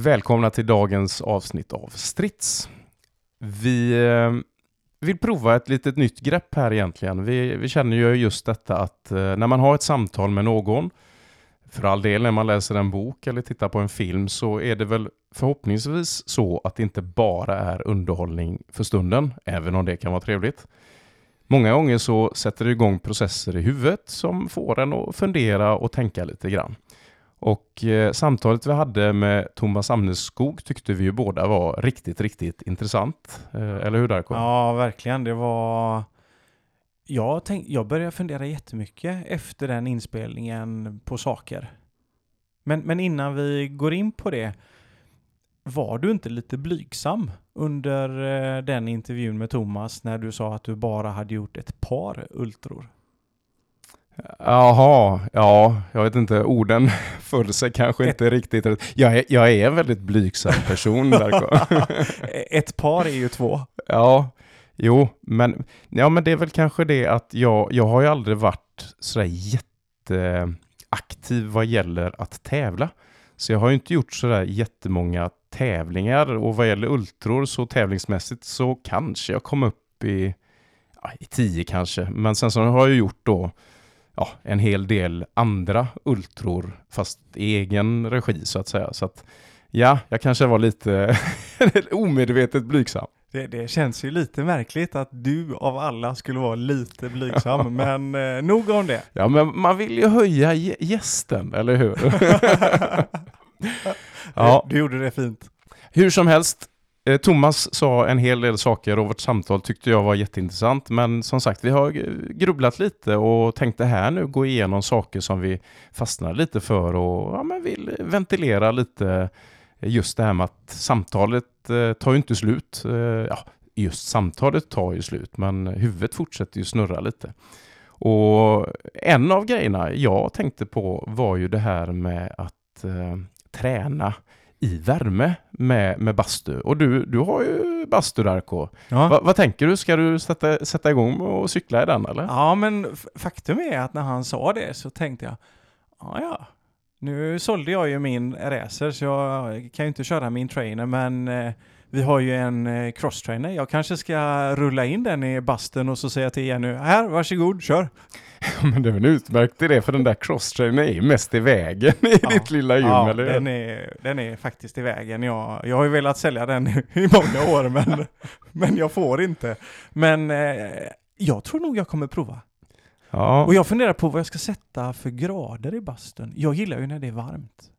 Välkomna till dagens avsnitt av Strids. Vi eh, vill prova ett litet nytt grepp här egentligen. Vi, vi känner ju just detta att eh, när man har ett samtal med någon, för all del när man läser en bok eller tittar på en film, så är det väl förhoppningsvis så att det inte bara är underhållning för stunden, även om det kan vara trevligt. Många gånger så sätter det igång processer i huvudet som får en att fundera och tänka lite grann. Och eh, samtalet vi hade med Thomas Amneskog tyckte vi ju båda var riktigt, riktigt intressant. Eh, eller hur Darko? Ja, verkligen. Det var... Jag, tänk... jag började fundera jättemycket efter den inspelningen på saker. Men, men innan vi går in på det, var du inte lite blygsam under eh, den intervjun med Thomas när du sa att du bara hade gjort ett par ultror? Jaha, ja, jag vet inte, orden föll sig kanske inte riktigt rätt. Jag är, jag är en väldigt blygsam person, Darko. ett par är ju två. Ja, jo, men, ja, men det är väl kanske det att jag, jag har ju aldrig varit sådär jätteaktiv vad gäller att tävla. Så jag har ju inte gjort sådär jättemånga tävlingar och vad gäller ultror så tävlingsmässigt så kanske jag kom upp i, i tio kanske. Men sen så har jag gjort då ja, en hel del andra ultror fast i egen regi så att säga. Så att ja, jag kanske var lite omedvetet blygsam. Det, det, känns ju lite märkligt att du av alla skulle vara lite blygsam, men eh, nog om det. Ja, men man vill ju höja gästen, eller hur? ja. Du, du gjorde det fint. Hur som helst, Eh, Thomas sa en hel del saker och vårt samtal tyckte jag var jätteintressant. Men som sagt, vi har grubblat lite och tänkte här nu gå igenom saker som vi fastnar lite för och ja, men vill ventilera lite just det här med att samtalet eh, tar ju inte slut. Eh, ja, just samtalet tar ju slut, men huvudet fortsätter ju snurra lite. Och en av grejerna jag tänkte på var ju det här med att eh, träna i värme med, med bastu. Och du, du har ju bastu där K. Ja. Va, vad tänker du? Ska du sätta, sätta igång och cykla i den eller? Ja, men faktum är att när han sa det så tänkte jag, ja ja, nu sålde jag ju min racer så jag kan ju inte köra min trainer men eh, vi har ju en eh, crosstrainer. Jag kanske ska rulla in den i basten och så säga till Jenny, här varsågod, kör. Men det är väl utmärkt idé för den där crosstrainern är ju mest i vägen i ja, ditt lilla gym, ja, eller den är, den är faktiskt i vägen. Jag, jag har ju velat sälja den i många år, men, men jag får inte. Men eh, jag tror nog jag kommer prova. Ja. Och jag funderar på vad jag ska sätta för grader i bastun. Jag gillar ju när det är varmt.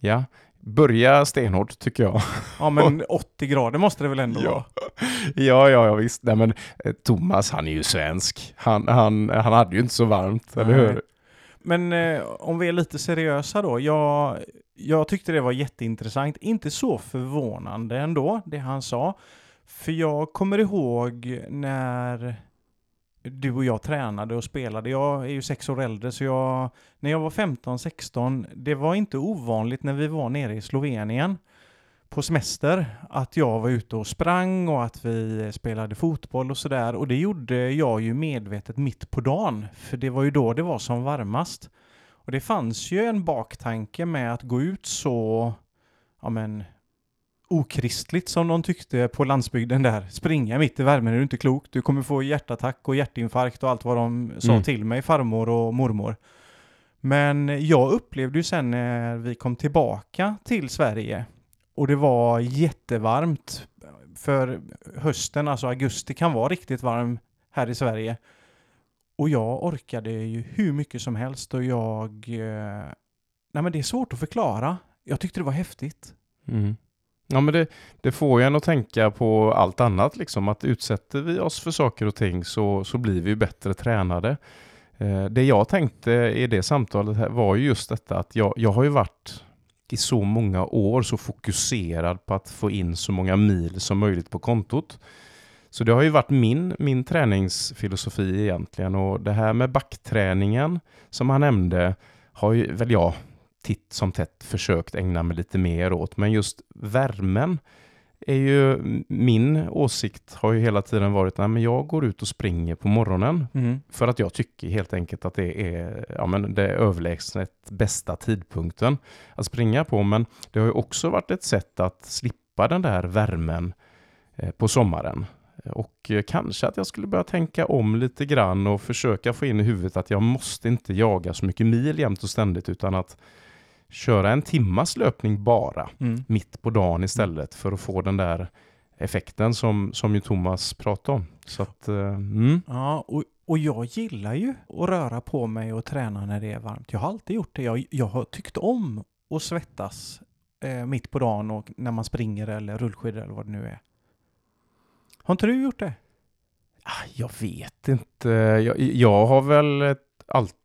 Ja, Börja stenhårt tycker jag. Ja men 80 grader måste det väl ändå ja. vara? Ja, ja, ja visst. Nej, men eh, Thomas han är ju svensk. Han, han, han hade ju inte så varmt, Nej. eller hur? Men eh, om vi är lite seriösa då. Jag, jag tyckte det var jätteintressant. Inte så förvånande ändå, det han sa. För jag kommer ihåg när du och jag tränade och spelade. Jag är ju sex år äldre, så jag, när jag var 15-16, det var inte ovanligt när vi var nere i Slovenien på semester att jag var ute och sprang och att vi spelade fotboll och sådär. Och det gjorde jag ju medvetet mitt på dagen, för det var ju då det var som varmast. Och det fanns ju en baktanke med att gå ut så, ja men, okristligt som de tyckte på landsbygden där. Springa mitt i värmen är du inte klok. Du kommer få hjärtattack och hjärtinfarkt och allt vad de sa mm. till mig, farmor och mormor. Men jag upplevde ju sen när vi kom tillbaka till Sverige och det var jättevarmt. För hösten, alltså augusti, kan vara riktigt varm här i Sverige. Och jag orkade ju hur mycket som helst och jag... Eh, nej men det är svårt att förklara. Jag tyckte det var häftigt. Mm. Ja, men det, det, får ju en att tänka på allt annat, liksom att utsätter vi oss för saker och ting så, så blir vi bättre tränade. Eh, det jag tänkte i det samtalet här var ju just detta att jag, jag har ju varit i så många år så fokuserad på att få in så många mil som möjligt på kontot. Så det har ju varit min, min träningsfilosofi egentligen och det här med backträningen som han nämnde har ju väl jag titt som tätt försökt ägna mig lite mer åt. Men just värmen är ju min åsikt har ju hela tiden varit att jag går ut och springer på morgonen Mm. för att jag tycker helt enkelt att det är ja, men det är överlägset bästa tidpunkten att springa på. Men det har ju också varit ett sätt att slippa den där värmen eh, på sommaren. Och eh, kanske att jag skulle börja tänka om lite grann och försöka få in i huvudet att jag måste inte jaga så mycket mil jämt och ständigt utan att köra en timmas löpning bara Mm. mitt på dagen istället för att få den där effekten som, som ju Thomas pratade om. Så att, eh, mm. Ja, och, och jag gillar ju att röra på mig och träna när det är varmt. Jag har alltid gjort det. Jag, jag har tyckt om att svettas eh, mitt på dagen och när man springer eller rullskidor eller vad det nu är. Har inte du gjort det? Ah, Jag vet inte. Jag, jag har väl ett-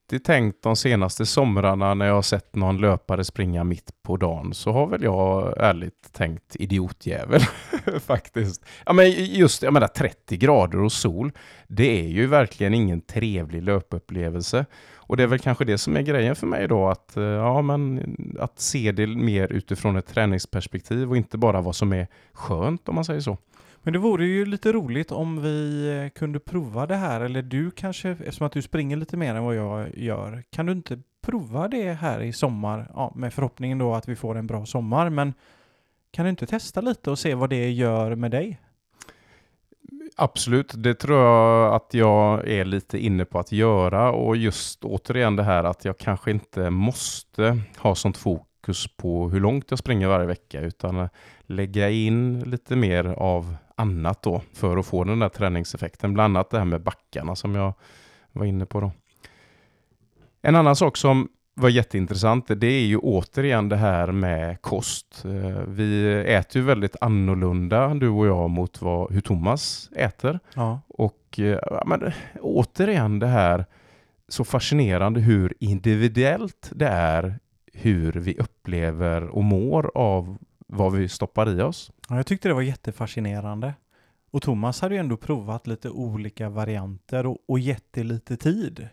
alltid tänkt de senaste somrarna när jag har sett någon löpare springa mitt på dagen så har väl jag ärligt tänkt idiotjävel faktiskt. Ja men just jag menar 30 grader och sol. Det är ju verkligen ingen trevlig löpupplevelse. Och det är väl kanske det som är grejen för mig då att, eh, ja, men, att se det mer utifrån ett träningsperspektiv och inte bara vad som är skönt om man säger så. Men det vore ju lite roligt om vi eh, kunde prova det här, eller du kanske, eftersom att du springer lite mer än vad jag gör, kan du inte prova det här i sommar? Ja, med förhoppningen då att vi får en bra sommar, men kan du inte testa lite och se vad det gör med dig? Absolut, det tror jag att jag är lite inne på att göra och just återigen det här att jag kanske inte måste ha sånt fokus på hur långt jag springer varje vecka utan eh, lägga in lite mer av annat då för att få den där träningseffekten. Bland annat det här med backarna som jag var inne på då. En annan sak som var jätteintressant, det är ju återigen det här med kost. Eh, Vi äter ju väldigt annorlunda, du och jag, mot vad, hur Thomas äter. Ja. Och eh, men, återigen det här så fascinerande hur individuellt det är hur vi upplever och mår av vad vi stoppar i oss. ja, jag tyckte det var jättefascinerande. Och Thomas hade ju ändå provat lite olika varianter och, och gett det lite tid.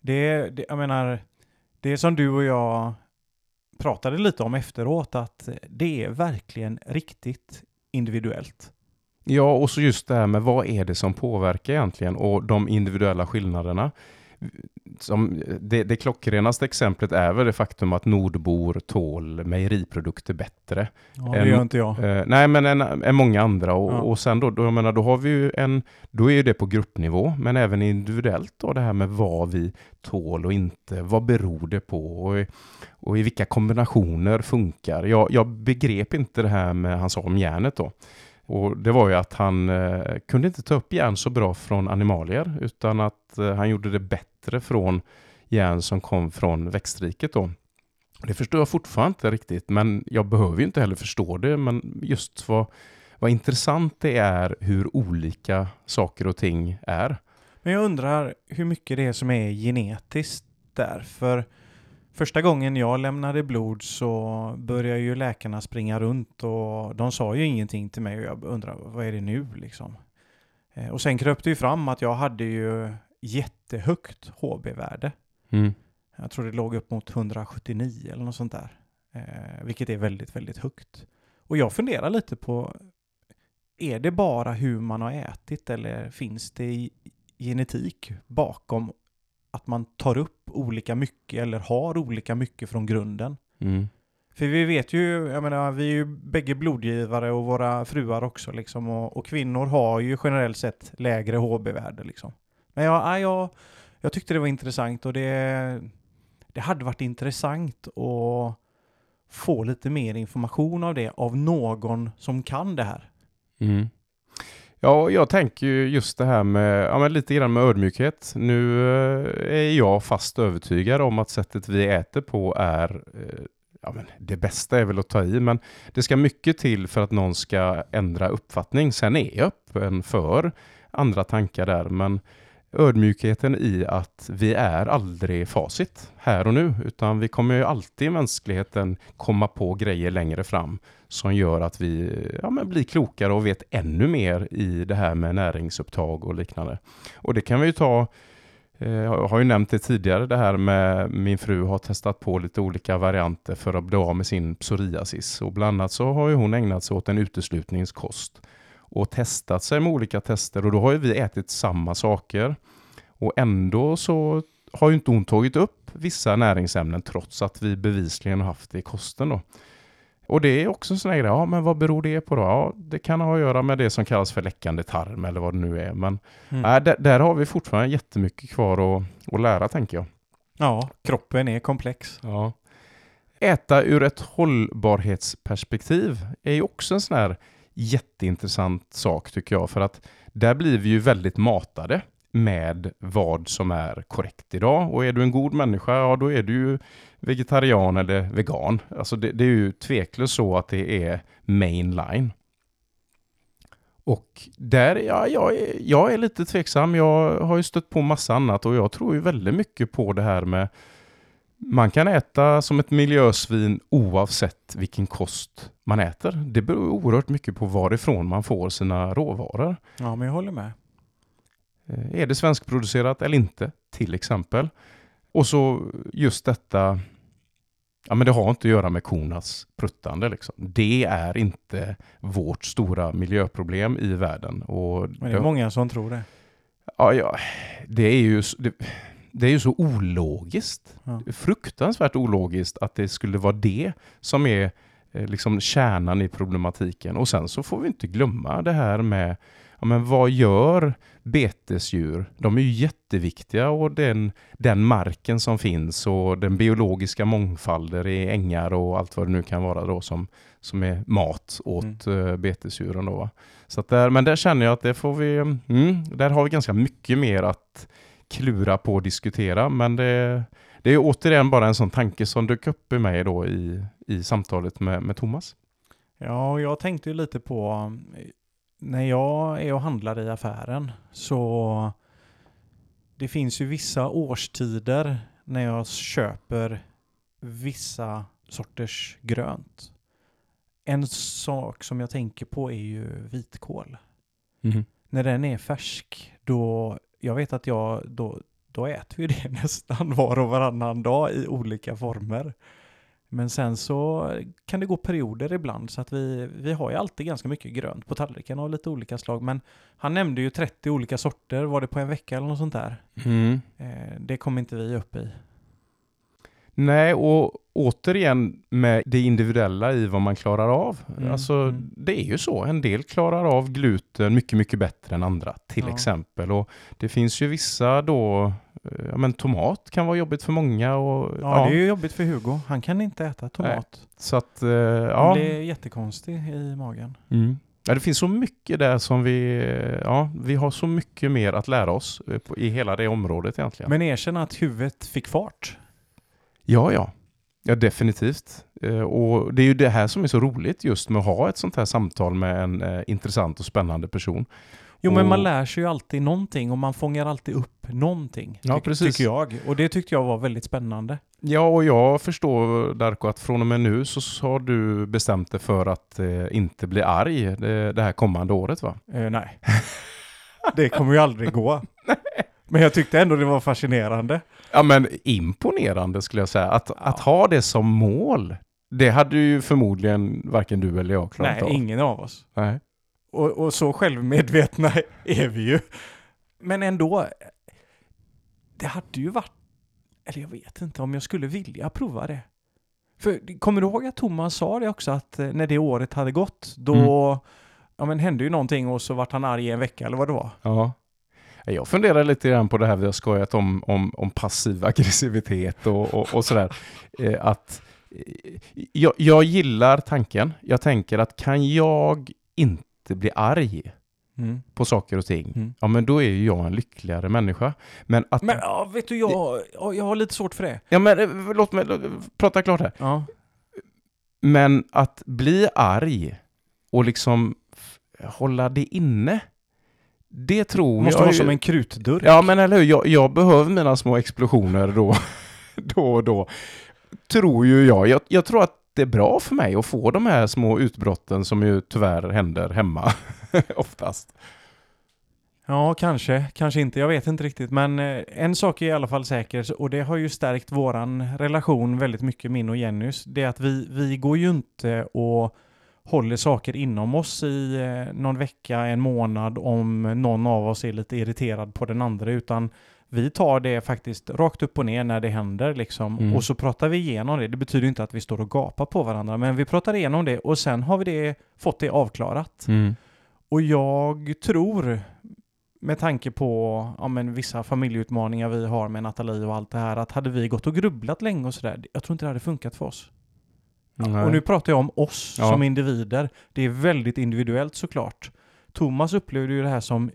Det, det, jag menar, det som du och jag pratade lite om efteråt, att det är verkligen riktigt individuellt. Ja, och så just det här med vad är det som påverkar egentligen och de individuella skillnaderna. Som det, det klockrenaste exemplet är väl det faktum att nordbor tål mejeriprodukter bättre Ja, det En- gör inte jag. Eh, nej, men än, än många andra. Och, Ja. och sen då, då, jag menar, då har vi ju en, då är ju det på gruppnivå, men även individuellt då det här med vad vi tål och inte. Vad beror det på? Och, och i vilka kombinationer funkar? Jag, jag begrep inte det här med han sa om järnet då. Och det var ju att han eh, kunde inte ta upp järn så bra från animalier, utan att eh, han gjorde det bättre från järn som kom från växtriket då. Det förstår jag fortfarande inte riktigt, men jag behöver ju inte heller förstå det. Men just vad, vad intressant det är hur olika saker och ting är. Men jag undrar hur mycket det är som är genetiskt där. För första gången jag lämnade blod så började ju läkarna springa runt och de sa ju ingenting till mig och jag undrar vad är det nu liksom. Eh, Och sen kröp det ju fram att jag hade ju jättehögt HB-värde. Mm. Jag tror det låg upp mot 179 eller något sånt där. Eh, vilket är väldigt, väldigt högt. Och jag funderar lite på, är det bara hur man har ätit eller finns det genetik bakom att man tar upp olika mycket eller har olika mycket från grunden? Mm. För vi vet ju, jag menar, vi är ju bägge blodgivare och våra fruar också liksom. Och, och kvinnor har ju generellt sett lägre HB-värde liksom. Men jag, ja, jag, jag tyckte det var intressant och det, det hade varit intressant att få lite mer information av det av någon som kan det här. Mm. Ja, jag tänker ju just det här med, ja, men lite grann med ödmjukhet. Nu eh, är jag fast övertygad om att sättet vi äter på är eh, Ja, men det bästa är väl att ta i, men det ska mycket till för att någon ska ändra uppfattning. Sen är jag öppen för andra tankar där, men ödmjukheten i att vi är aldrig facit här och nu, utan vi kommer ju alltid i mänskligheten komma på grejer längre fram som gör att vi ja, men blir klokare och vet ännu mer i det här med näringsupptag och liknande. Och det kan vi ju ta Eh, Jag har ju nämnt det tidigare, det här med min fru har testat på lite olika varianter för att bli av med sin psoriasis. Och bland annat så har ju hon ägnat sig åt en uteslutningskost och testat sig med olika tester och då har ju vi ätit samma saker. Och ändå så har ju inte hon tagit upp vissa näringsämnen trots att vi bevisligen har haft det i kosten då. Och det är också en sån här grej, ja men vad beror det på då? Ja, det kan ha att göra med det som kallas för läckande tarm eller vad det nu är. Men Mm. nej, där, där har vi fortfarande jättemycket kvar att, att lära tänker jag. Ja, kroppen är komplex. Ja. Äta ur ett hållbarhetsperspektiv är ju också en sån här jätteintressant sak tycker jag. För att där blir vi ju väldigt matade med vad som är korrekt idag. Och är du en god människa, ja då är du ju vegetarian eller vegan. Alltså det, det är ju tveklöst så att det är mainline. Och där, ja, jag, är, jag är lite tveksam. Jag har ju stött på massa annat och jag tror ju väldigt mycket på det här med man kan äta som ett miljösvin oavsett vilken kost man äter. Det beror oerhört mycket på varifrån man får sina råvaror. Ja, men jag håller med. Eh, Är det svenskproducerat eller inte, till exempel. Och så just detta, ja men det har inte att göra med kornas pruttande. Liksom. Det är inte vårt stora miljöproblem i världen. Och Men det är många som tror det. Ja, ja, det är ju, det, det är ju så ologiskt. Ja. Fruktansvärt ologiskt att det skulle vara det som är eh, liksom kärnan i problematiken. Och sen så får vi inte glömma det här med ja, men vad gör betesdjur? De är ju jätteviktiga och den, den marken som finns och den biologiska mångfalden i ängar och allt vad det nu kan vara då som, som är mat åt eh, betesdjuren. Då, va? Så där, men där känner jag att det får vi, mm, där har vi ganska mycket mer att klura på och diskutera. Men det, det är återigen bara en sån tanke som dök upp i mig då i, i samtalet med, med Thomas. Ja, jag tänkte ju lite på eh, när jag är och handlar i affären så det finns ju vissa årstider när jag köper vissa sorters grönt. En sak som jag tänker på är ju vitkål. När den är färsk, då, jag vet att jag, då, då äter vi det nästan var och varannan dag i olika former. Men sen så kan det gå perioder ibland så att vi, vi har ju alltid ganska mycket grönt på tallriken av lite olika slag. Men han nämnde ju 30 olika sorter, var det på en vecka eller något sånt där? Mm. Eh, det kommer inte vi upp i. Nej, och återigen med det individuella i vad man klarar av. Mm, Alltså, mm. det är ju så. En del klarar av gluten mycket, mycket bättre än andra, till Ja. exempel. Och det finns ju vissa då, eh, ja men tomat kan vara jobbigt för många. Och, Ja, det är ju jobbigt för Hugo. Han kan inte äta tomat. Så att, eh, Han ja. blir jättekonstig i magen. Mm. Ja, det finns så mycket där som vi, eh, ja, vi har så mycket mer att lära oss eh, i hela det området egentligen. Men erkänn att huvudet fick fart. Ja, ja. Ja, definitivt. Eh, Och det är ju det här som är så roligt just med att ha ett sånt här samtal med en eh, intressant och spännande person. Jo, men Och- man lär sig ju alltid någonting och man fångar alltid upp någonting. Ja, tyck- precis. Tycker jag. Och det tyckte jag var väldigt spännande. Ja, och jag förstår Darko att från och med nu så har du bestämt dig för att eh, inte bli arg det, det här kommande året va? Eh, nej. det kommer ju aldrig gå. Men jag tyckte ändå det var fascinerande. Ja men imponerande skulle jag säga. Att, att ha det som mål, det hade ju förmodligen varken du eller jag klarat Nej, av. ingen av oss. Nej. Och, och så självmedvetna är vi ju. Men ändå, det hade ju varit, eller jag vet inte om jag skulle vilja prova det. För kommer du ihåg att Thomas sa det också, att eh, när det året hade gått, då Mm. ja, men hände ju någonting och så vart han arg i en vecka eller vad det var. Ja. Jag funderar lite grann på det här vi har skojat om, om, om passiv aggressivitet och, och, och sådär. Eh, att, eh, jag, jag gillar tanken. Jag tänker att kan jag inte bli arg Mm. på saker och ting, Mm. ja men då är ju jag en lyckligare människa. Men att... Men ja, vet du, jag, ja, jag har lite svårt för det. Ja men eh, låt mig prata klart här. Ja. Men att bli arg och liksom hålla det inne, det tror Måste jag... vara ju- som en krutdurk. Ja men eller hur, jag, jag behöver mina små explosioner då, då och då. Tror ju jag. jag. Jag tror att det är bra för mig att få de här små utbrotten som ju tyvärr händer hemma oftast. Ja, kanske, kanske inte. Jag vet inte riktigt. Men eh, en sak är i alla fall säker och det har ju stärkt våran relation väldigt mycket, min och Jennys. Det är att vi, vi går ju inte och håller saker inom oss i eh, någon vecka, en månad om någon av oss är lite irriterad på den andra, utan vi tar det faktiskt rakt upp och ner när det händer liksom. Mm. Och så pratar vi igenom det. Det betyder inte att vi står och gapar på varandra, men vi pratar igenom det och sen har vi det, fått det avklarat. Mm. Och jag tror, med tanke på ja, men vissa familjeutmaningar vi har med Nathalie och allt det här, att hade vi gått och grubblat länge och sådär, jag tror inte det hade funkat för oss. Nej. Och nu pratar jag om oss Ja. som individer. Det är väldigt individuellt såklart. Thomas upplevde ju det här som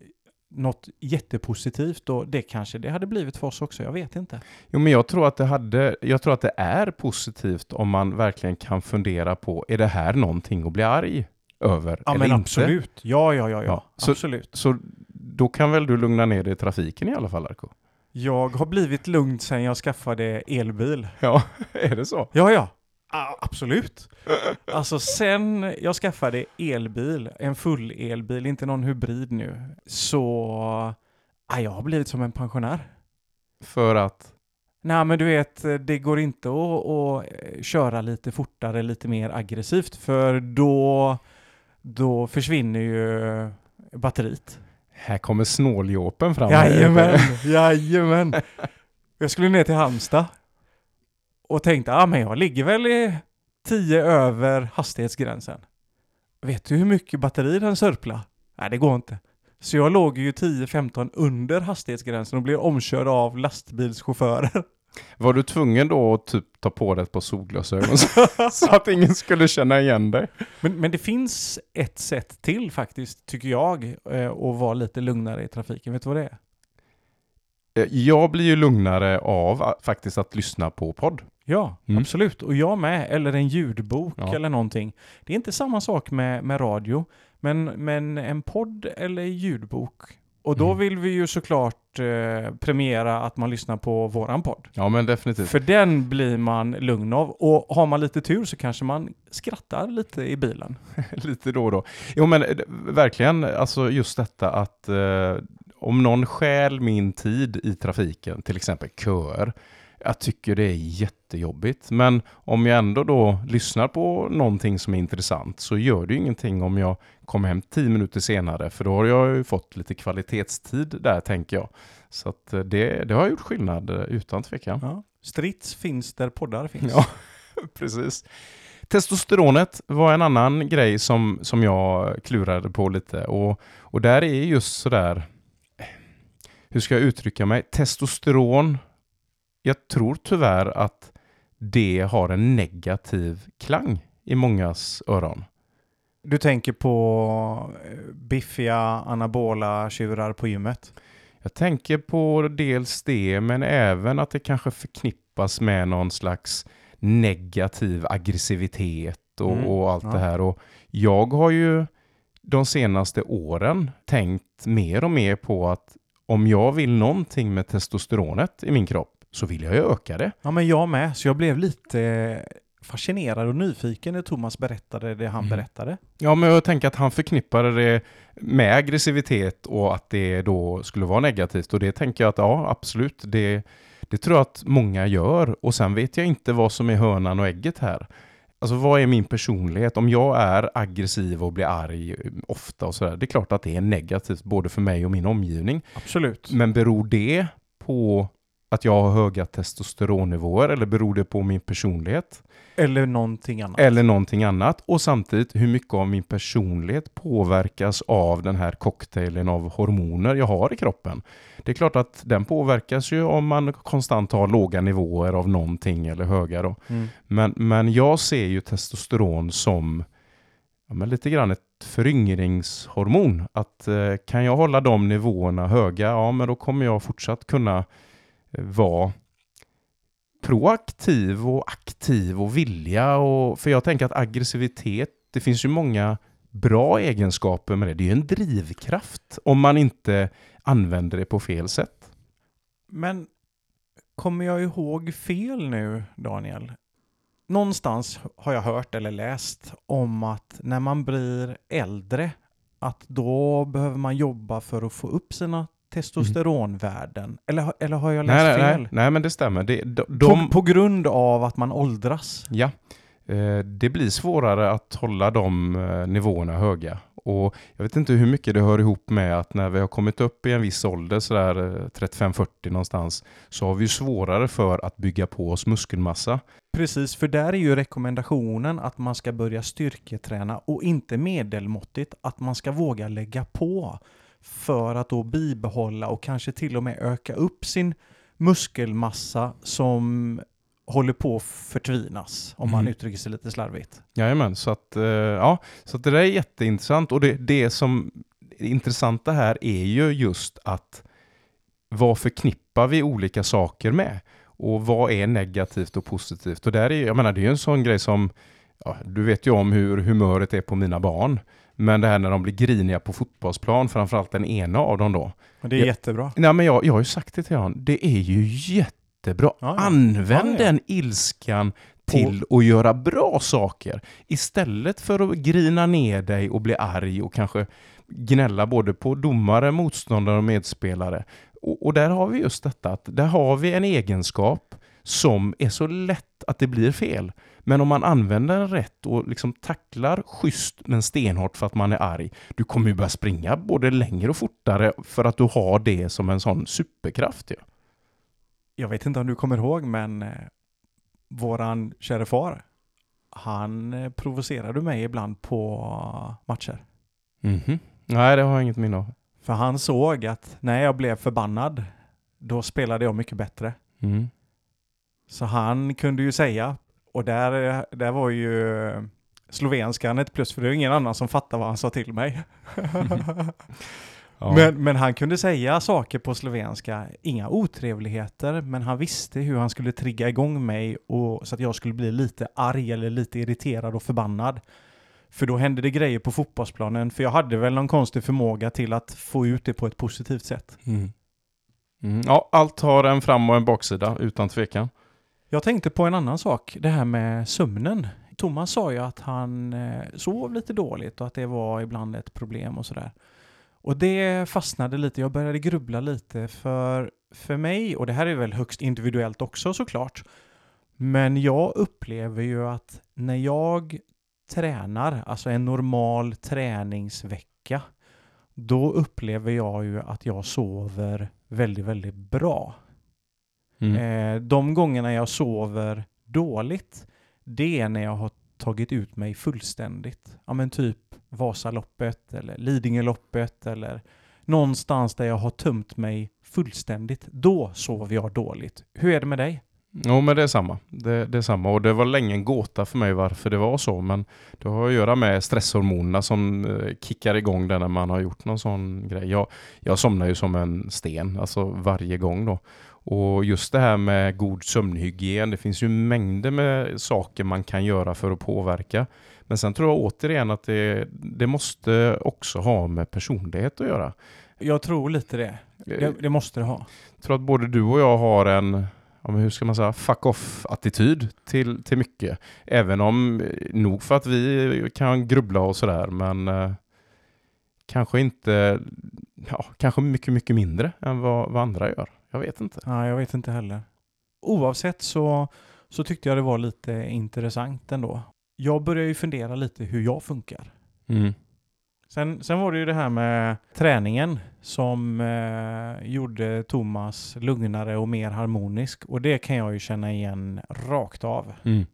något jättepositivt och det kanske det hade blivit för oss också, jag vet inte. Jo, men jag tror att det hade, jag tror att det är positivt om man verkligen kan fundera på, är det här någonting att bli arg över Ja eller men inte? absolut. Ja, ja, ja, ja. Ja, så- absolut. Så då kan väl du lugna ner dig i trafiken i alla fall, Arko? Jag har blivit lugn sedan jag skaffade elbil. Ja, är det så? Ja, ja. Ah, absolut. Alltså sen jag skaffade elbil, en full elbil, inte någon hybrid nu, så ah, jag har blivit som en pensionär. För att, Nej men du vet, det går inte att, att eh, köra lite fortare, lite mer aggressivt, för då, då försvinner ju batteriet. här kommer snåljåpen fram. Jajamän, jajamän. Jag skulle ner till Halmstad och tänkte, ah, men jag ligger väl i 10 över hastighetsgränsen. Vet du hur mycket batteri den sörplar? Nej, det går inte. Så jag låg ju 10-15 under hastighetsgränsen och blev omkörd av lastbilschaufförer. Var du tvungen då att typ ta på dig ett par solglasögon så, att ingen skulle känna igen dig? Men, men det finns ett sätt till faktiskt, tycker jag, eh, att vara lite lugnare i trafiken. Vet du vad det är? Eh, Jag blir ju lugnare av faktiskt att lyssna på podd. Ja, Mm. absolut. Och jag med. Eller en ljudbok Ja. eller någonting. Det är inte samma sak med, med radio, men, men en podd eller ljudbok. Och då Mm. vill vi ju såklart eh, premiera att man lyssnar på våran podd. Ja, men definitivt. För den blir man lugn av. Och har man lite tur så kanske man skrattar lite i bilen. Lite då och då. Jo men eh, verkligen, alltså just detta att eh, om någon stjäl min tid i trafiken, till exempel köer, jag tycker det är jättejobbigt. Men om jag ändå då lyssnar på någonting som är intressant så gör det ju ingenting om jag kommer hem tio minuter senare, för då har jag ju fått lite kvalitetstid där tänker jag. Så att eh, det, det har gjort skillnad eh, utan tvekan. Ja. Strids finns där poddar finns. Ja, precis. Testosteronet var en annan grej som, som jag klurade på lite. Och, och där är just sådär, hur ska jag uttrycka mig? Testosteron, jag tror tyvärr att det har en negativ klang i mångas öron. Du tänker på eh, biffiga anabola tjurar på gymmet? Jag tänker på dels det, men även att det kanske förknippas med någon slags negativ aggressivitet och, Mm, och allt ja. det här. Och jag har ju de senaste åren tänkt mer och mer på att om jag vill någonting med testosteronet i min kropp så vill jag ju öka det. Ja, men jag med. Så jag blev lite eh, fascinerad och nyfiken när Thomas berättade det han Mm. berättade. Ja, men jag tänker att han förknippade det med aggressivitet och att det då skulle vara negativt. Och det tänker jag att ja, absolut, det, det tror jag att många gör. Och sen vet jag inte vad som är hönan och ägget här. Alltså vad är min personlighet? Om jag är aggressiv och blir arg eh, ofta och sådär, det är klart att det är negativt både för mig och min omgivning. Absolut. Men beror det på att jag har höga testosteronnivåer eller beror det på min personlighet? Eller någonting annat. Eller någonting annat. Och samtidigt hur mycket av min personlighet påverkas av den här cocktailen av hormoner jag har i kroppen. Det är klart att den påverkas ju om man konstant har låga nivåer av någonting eller höga då. Mm. Men, men jag ser ju testosteron som ja, men lite grann ett föryngringshormon. Att eh, kan jag hålla de nivåerna höga, ja men då kommer jag fortsatt kunna vara proaktiv och aktiv och vilja. Och, för jag tänker att aggressivitet, det finns ju många bra egenskaper med det. Det är ju en drivkraft om man inte använder det på fel sätt. Men kommer jag ihåg fel nu, Daniel? Någonstans har jag hört eller läst om att när man blir äldre, att då behöver man jobba för att få upp sina testosteronvärden. Eller, har- eller har jag läst Nej, fel? nej, nej, men det stämmer. Det, de, de, På, på grund av att man åldras. Ja, eh, det blir svårare att hålla de eh, nivåerna höga. Och jag vet inte hur mycket det hör ihop med att när vi har kommit upp i en viss ålder, sådär eh, 35-40 någonstans, så har vi svårare för att bygga på oss muskelmassa. Precis, för där är ju rekommendationen att man ska börja styrketräna och inte medelmåttigt, att man ska våga lägga på för att då bibehålla och kanske till och med öka upp sin muskelmassa som håller på att förtvinas, om man Mm. uttrycker sig lite slarvigt. Jajamän, så att, eh, ja, så att det där är jätteintressant. Och det, det som är intressanta här är ju just att vad förknippar vi olika saker med? Och vad är negativt och positivt? Och där är, jag menar, det är ju en sån grej som, ja, du vet ju om hur humöret är på mina barn. Men det här när de blir griniga på fotbollsplan, framförallt den ena av dem då. Och det är Ja. jättebra. Nej, men jag, jag har ju sagt det till honom, det är ju jättebra. Ja, ja. Använd ja. den ilskan till att göra bra saker. Istället för att grina ner dig och bli arg och kanske gnälla både på domare, motståndare och medspelare. Och, och där har vi just detta att där har vi en egenskap som är så lätt att det blir fel. Men om man använder den rätt och liksom tacklar schysst men stenhårt för att man är arg, du kommer ju börja springa både längre och fortare för att du har det som en sån superkraft. Ja. Jag vet inte om du kommer ihåg, men eh, våran kära far, han eh, provocerade mig ibland på matcher. Mhm. Nej, det har jag inget minne av. För han såg att när jag blev förbannad, då spelade jag mycket bättre. Mm. Så han kunde ju säga, och där, där var ju slovenskan ett plus, för det är ingen annan som fattar vad han sa till mig. Ja. men, men han kunde säga saker på slovenska, inga otrevligheter, men han visste hur han skulle trigga igång mig och, så att jag skulle bli lite arg eller lite irriterad och förbannad. För då hände det grejer på fotbollsplanen, för jag hade väl någon konstig förmåga till att få ut det på ett positivt sätt. Mm. Mm. Ja, allt har en fram och en baksida, utan tvekan. Jag tänkte på en annan sak, det här med sömnen. Thomas sa ju att han eh, sov lite dåligt och att det var ibland ett problem och sådär. Och det fastnade lite, jag började grubbla lite för, för mig, och det här är väl högst individuellt också såklart, men jag upplever ju att när jag tränar, alltså en normal träningsvecka, då upplever jag ju att jag sover väldigt, väldigt bra. Mm. Eh, de gångerna jag sover dåligt, det är när jag har tagit ut mig fullständigt. Ja men typ Vasaloppet eller Lidingöloppet eller någonstans där jag har tömt mig fullständigt. Då sover jag dåligt. Hur är det med dig? Jo, men det är samma. Det, det är samma. Och det var länge en gåta för mig varför det var så. Men det har att göra med stresshormonerna som eh, kickar igång det när man har gjort någon sån grej. Jag, jag somnar ju som en sten, alltså varje gång då. Och just det här med god sömnhygien, det finns ju mängder med saker man kan göra för att påverka. Men sen tror jag återigen att det, det måste också ha med personlighet att göra. Jag tror lite det. Det, det måste det ha. Jag tror att både du och jag har en, ja, hur ska man säga, fuck off-attityd till, till mycket. Även om, eh, nog för att vi kan grubbla och sådär, men eh, kanske inte, ja, kanske mycket, mycket mindre än vad, vad andra gör. Jag vet inte. Nej, jag vet inte heller. Oavsett så, så tyckte jag det var lite intressant ändå. Jag började ju fundera lite hur jag funkar. Mm. Sen, sen var det ju det här med träningen som eh, gjorde Thomas lugnare och mer harmonisk. Och det kan jag ju känna igen rakt av. Mm.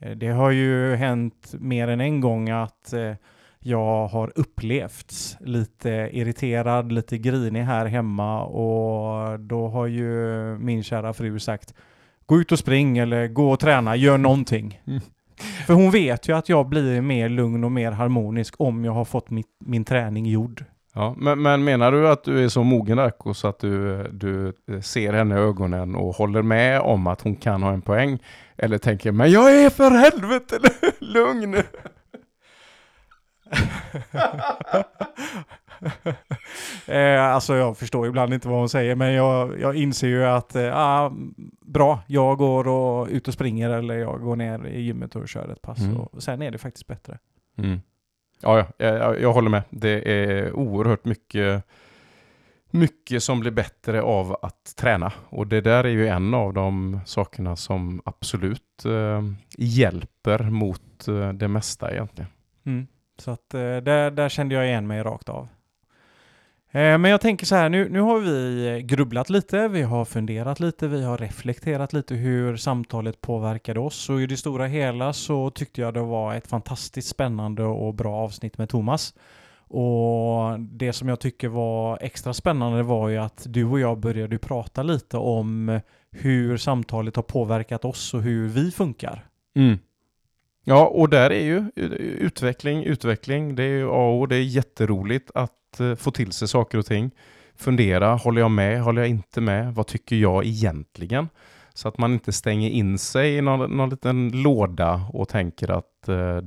Eh, Det har ju hänt mer än en gång att eh, jag har upplevts lite irriterad, lite grinig här hemma och då har ju min kära fru sagt gå ut och spring eller gå och träna, gör någonting. Mm. För hon vet ju att jag blir mer lugn och mer harmonisk om jag har fått mitt, min träning gjord. Ja, men, men menar du att du är så mogen Darko så att du, du ser henne i ögonen och håller med om att hon kan ha en poäng? Eller tänker men jag är för helvete lugn! eh, alltså jag förstår ibland inte vad hon säger men jag, jag inser ju att eh, ah, bra, jag går och ut och springer eller jag går ner i gymmet och kör ett pass Mm. och sen är det faktiskt bättre. Mm. Ja, ja jag, jag håller med. Det är oerhört mycket, mycket som blir bättre av att träna. Och det där är ju en av de sakerna som absolut eh, hjälper mot eh, det mesta egentligen. Mm. Så att eh, där, där kände jag igen mig rakt av. Eh, men jag tänker så här, nu, nu har vi eh, grubblat lite, vi har funderat lite, vi har reflekterat lite hur samtalet påverkade oss och i det stora hela så tyckte jag det var ett fantastiskt spännande och bra avsnitt med Thomas. Och det som jag tycker var extra spännande var ju att du och jag började prata lite om hur samtalet har påverkat oss och hur vi funkar. Mm. Ja, och där är ju utveckling, utveckling, det är ju A och det är jätteroligt att eh, få till sig saker och ting. Fundera, håller jag med, håller jag inte med? Vad tycker jag egentligen? Så att man inte stänger in sig i någon, någon liten låda och tänker att eh,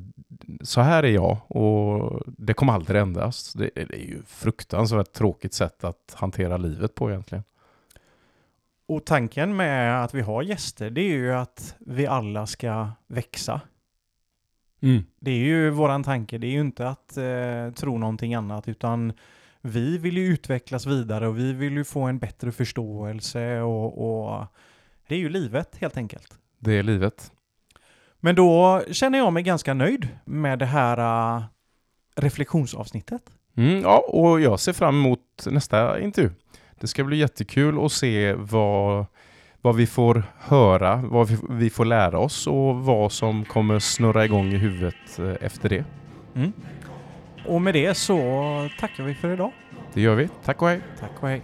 så här är jag och det kommer aldrig ändras. Det, det är ju fruktansvärt tråkigt sätt att hantera livet på egentligen. Och tanken med att vi har gäster, det är ju att vi alla ska växa. Mm. Det är ju våran tanke. Det är ju inte att eh, tro någonting annat utan vi vill ju utvecklas vidare och vi vill ju få en bättre förståelse och, och det är ju livet helt enkelt. Det är livet. Men då känner jag mig ganska nöjd med det här uh, reflektionsavsnittet. Mm, ja, och jag ser fram emot nästa intervju. Det ska bli jättekul att se vad vad vi får höra, vad vi, får lära oss och vad som kommer snurra igång i huvudet eh, efter det. Mm. Och med det så tackar vi för idag. Det gör vi. Tack och hej. Tack och hej.